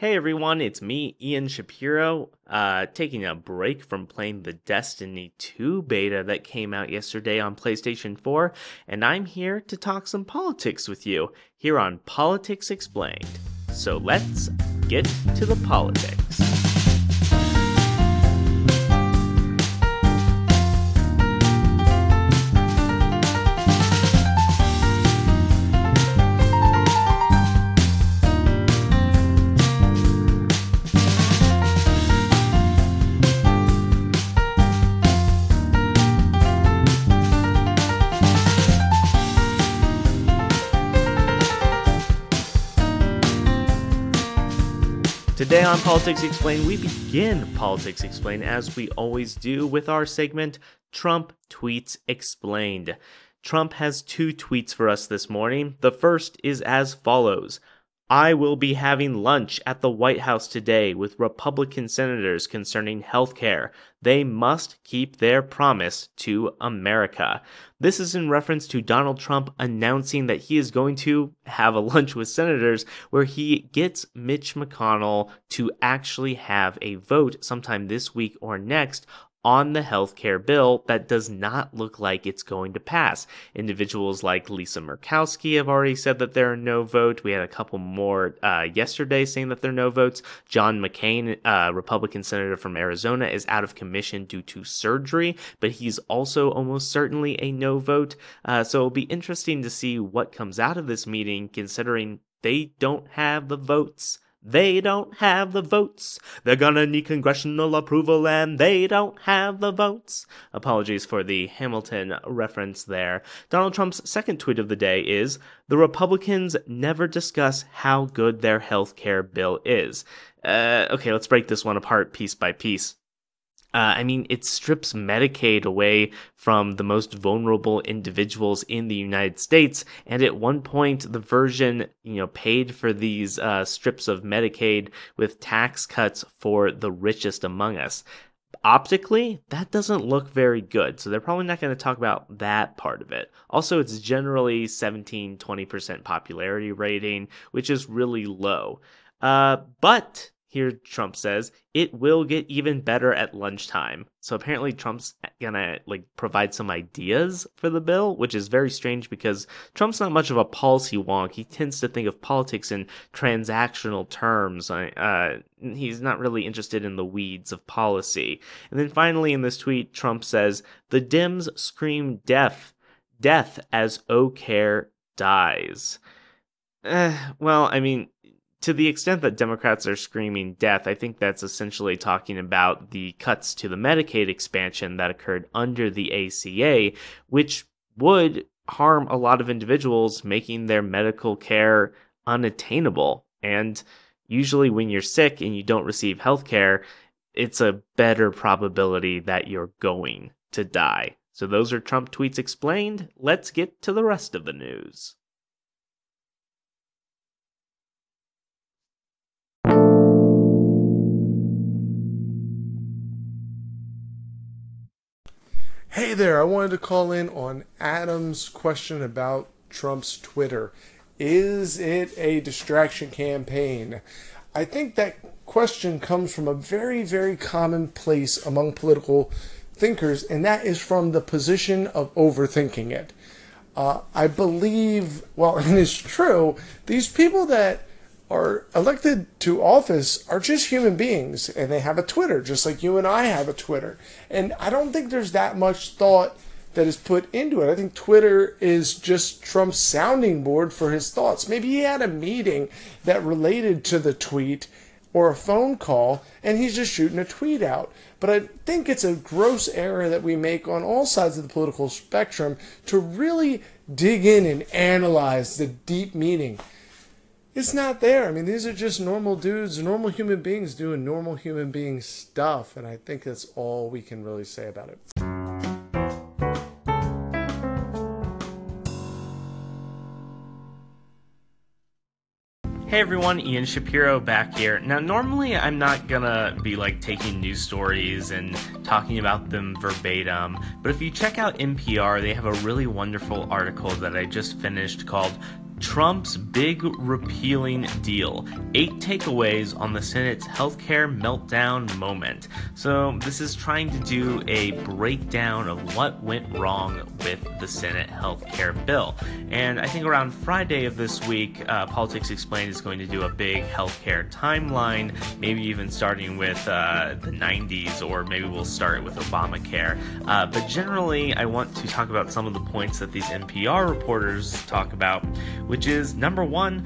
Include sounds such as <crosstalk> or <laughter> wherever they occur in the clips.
Hey everyone, it's me, Ian Shapiro, uh, taking a break from playing the Destiny 2 beta that came out yesterday on PlayStation 4, and I'm here to talk some politics with you here on Politics Explained. So let's get to the politics. Today on Politics Explained, we begin Politics Explained as we always do with our segment Trump Tweets Explained. Trump has two tweets for us this morning. The first is as follows I will be having lunch at the White House today with Republican senators concerning health care. They must keep their promise to America. This is in reference to Donald Trump announcing that he is going to have a <laughs> lunch with senators where he gets Mitch McConnell to actually have a vote sometime this week or next on the healthcare bill that does not look like it's going to pass. Individuals like Lisa Murkowski have already said that there are no votes. We had a couple more uh, yesterday saying that there are no votes. John McCain, uh, Republican senator from Arizona, is out of commission due to surgery, but he's also almost certainly a no vote. Uh, so it'll be interesting to see what comes out of this meeting, considering they don't have the votes they don't have the votes. They're gonna need congressional approval and they don't have the votes. Apologies for the Hamilton reference there. Donald Trump's second tweet of the day is The Republicans never discuss how good their health care bill is. Uh, okay, let's break this one apart piece by piece. Uh, I mean, it strips Medicaid away from the most vulnerable individuals in the United States. And at one point, the version, you know, paid for these uh, strips of Medicaid with tax cuts for the richest among us. Optically, that doesn't look very good. So they're probably not going to talk about that part of it. Also, it's generally 17, 20% popularity rating, which is really low. Uh, but here Trump says it will get even better at lunchtime. So apparently Trump's gonna like provide some ideas for the bill, which is very strange because Trump's not much of a policy wonk. He tends to think of politics in transactional terms. Uh, he's not really interested in the weeds of policy. And then finally in this tweet, Trump says the Dems scream death, death as O Care dies. Eh, well, I mean, to the extent that Democrats are screaming death, I think that's essentially talking about the cuts to the Medicaid expansion that occurred under the ACA, which would harm a lot of individuals, making their medical care unattainable. And usually, when you're sick and you don't receive health care, it's a better probability that you're going to die. So, those are Trump tweets explained. Let's get to the rest of the news. Hey there, I wanted to call in on Adam's question about Trump's Twitter. Is it a distraction campaign? I think that question comes from a very, very common place among political thinkers, and that is from the position of overthinking it. Uh, I believe, well, <laughs> and it's true, these people that are elected to office are just human beings and they have a Twitter, just like you and I have a Twitter. And I don't think there's that much thought that is put into it. I think Twitter is just Trump's sounding board for his thoughts. Maybe he had a meeting that related to the tweet or a phone call and he's just shooting a tweet out. But I think it's a gross error that we make on all sides of the political spectrum to really dig in and analyze the deep meaning it's not there. I mean, these are just normal dudes, normal human beings doing normal human being stuff, and I think that's all we can really say about it. Hey everyone, Ian Shapiro back here. Now, normally I'm not gonna be like taking news stories and talking about them verbatim, but if you check out NPR, they have a really wonderful article that I just finished called Trump's big repealing deal. Eight takeaways on the Senate's healthcare meltdown moment. So, this is trying to do a breakdown of what went wrong with the Senate healthcare bill. And I think around Friday of this week, uh, Politics Explained is going to do a big healthcare timeline, maybe even starting with uh, the 90s, or maybe we'll start with Obamacare. Uh, but generally, I want to talk about some of the points that these NPR reporters talk about, which is number one,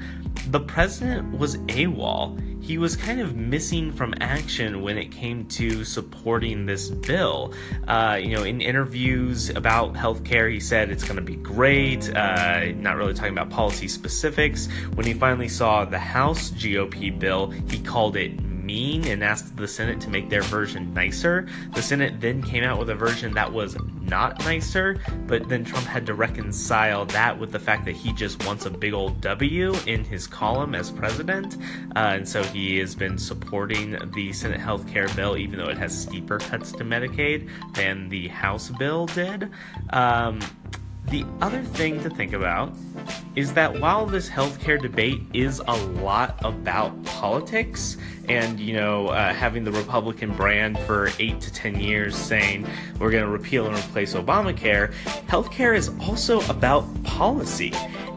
the president was AWOL. He was kind of missing from action when it came to supporting this bill. Uh, you know, in interviews about healthcare, he said it's going to be great, uh, not really talking about policy specifics. When he finally saw the House GOP bill, he called it mean and asked the Senate to make their version nicer. The Senate then came out with a version that was not nicer, but then Trump had to reconcile that with the fact that he just wants a big old W in his column as president. Uh, and so he has been supporting the Senate health care bill, even though it has steeper cuts to Medicaid than the House bill did. Um, the other thing to think about is that while this healthcare debate is a lot about politics and, you know, uh, having the Republican brand for eight to 10 years saying we're going to repeal and replace Obamacare, healthcare is also about policy.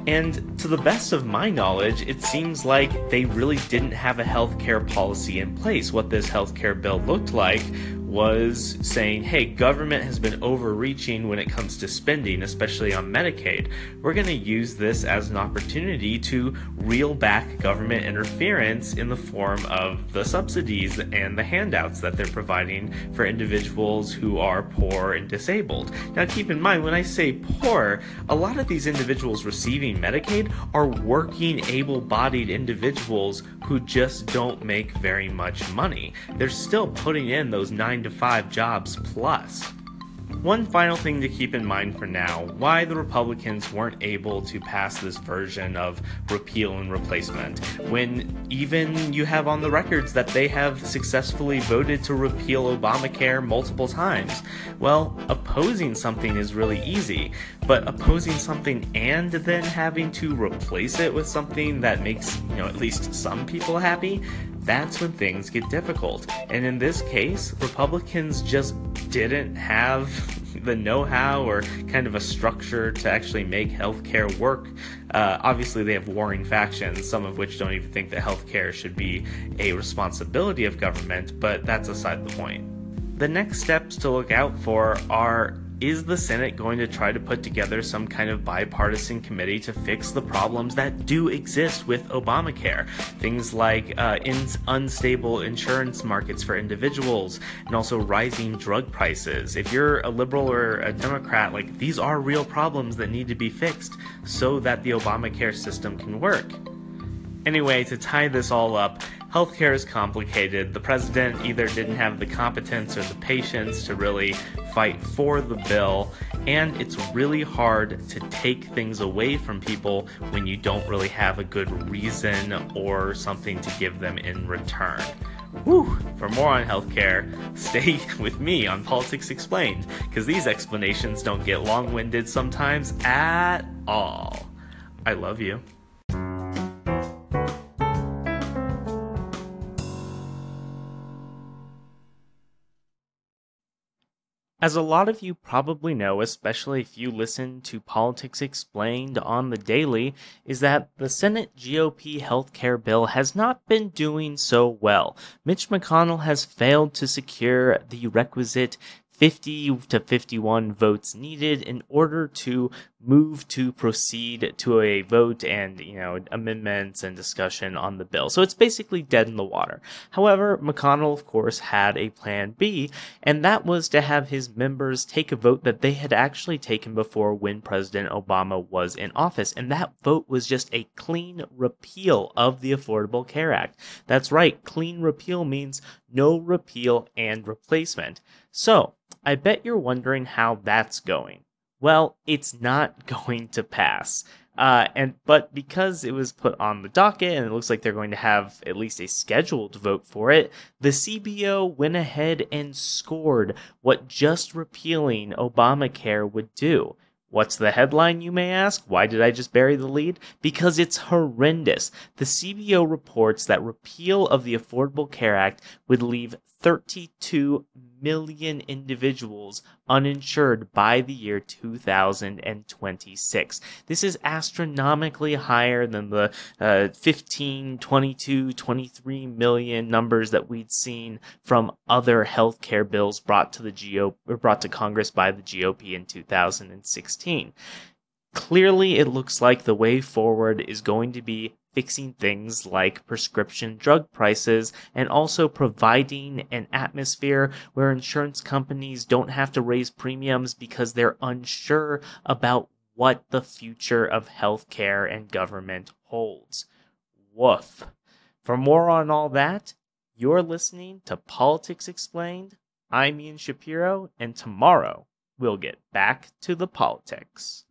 And to the best of my knowledge, it seems like they really didn't have a healthcare policy in place. What this healthcare bill looked like was saying, hey, government has been overreaching when it comes to spending, especially on Medicaid. We're going to use this as an opportunity to reel back government interference in the form of the subsidies and the handouts that they're providing for individuals who are poor and disabled. Now, keep in mind, when I say poor, a lot of these individuals receiving Medicaid are working, able bodied individuals who just don't make very much money. They're still putting in those nine 9 to 5 jobs plus. One final thing to keep in mind for now why the Republicans weren't able to pass this version of repeal and replacement, when even you have on the records that they have successfully voted to repeal Obamacare multiple times. Well, opposing something is really easy, but opposing something and then having to replace it with something that makes, you know, at least some people happy, that's when things get difficult. And in this case, Republicans just didn't have <laughs> the know how or kind of a structure to actually make healthcare work. Uh, obviously, they have warring factions, some of which don't even think that healthcare should be a responsibility of government, but that's aside the point. The next steps to look out for are is the Senate going to try to put together some kind of bipartisan committee to fix the problems that do exist with Obamacare? Things like uh, in- unstable insurance markets for individuals and also rising drug prices. If you're a liberal or a Democrat, like these are real problems that need to be fixed so that the Obamacare system can work. Anyway, to tie this all up, healthcare is complicated. The president either didn't have the competence or the patience to really fight for the bill, and it's really hard to take things away from people when you don't really have a good reason or something to give them in return. Whew. For more on healthcare, <laughs> stay with me on Politics Explained, because these explanations don't get long winded sometimes at all. I love you. As a lot of you probably know, especially if you listen to Politics Explained on the daily, is that the Senate GOP healthcare bill has not been doing so well. Mitch McConnell has failed to secure the requisite 50 to 51 votes needed in order to move to proceed to a vote and, you know, amendments and discussion on the bill. So it's basically dead in the water. However, McConnell, of course, had a plan B, and that was to have his members take a vote that they had actually taken before when President Obama was in office. And that vote was just a clean repeal of the Affordable Care Act. That's right. Clean repeal means no repeal and replacement. So, I bet you're wondering how that's going. Well, it's not <laughs> going to pass. Uh, and but because it was put on the docket and it looks like they're going to have at least a scheduled vote for it, the CBO went ahead and scored what just repealing Obamacare would do. What's the headline, you may ask? Why did I just bury the lead? Because it's horrendous. The CBO reports that repeal of the Affordable Care Act would leave 32 million individuals uninsured by the year 2026. This is astronomically higher than the uh, 15, 22, 23 million numbers that we'd seen from other healthcare bills brought to the GO brought to Congress by the GOP in 2016. Clearly, it looks like the way forward is going to be fixing things like prescription drug prices and also providing an atmosphere where insurance companies don't have to raise premiums because they're unsure about what the future of healthcare and government holds. Woof. For more on all that, you're listening to Politics Explained. I'm Ian Shapiro, and tomorrow we'll get back to the politics.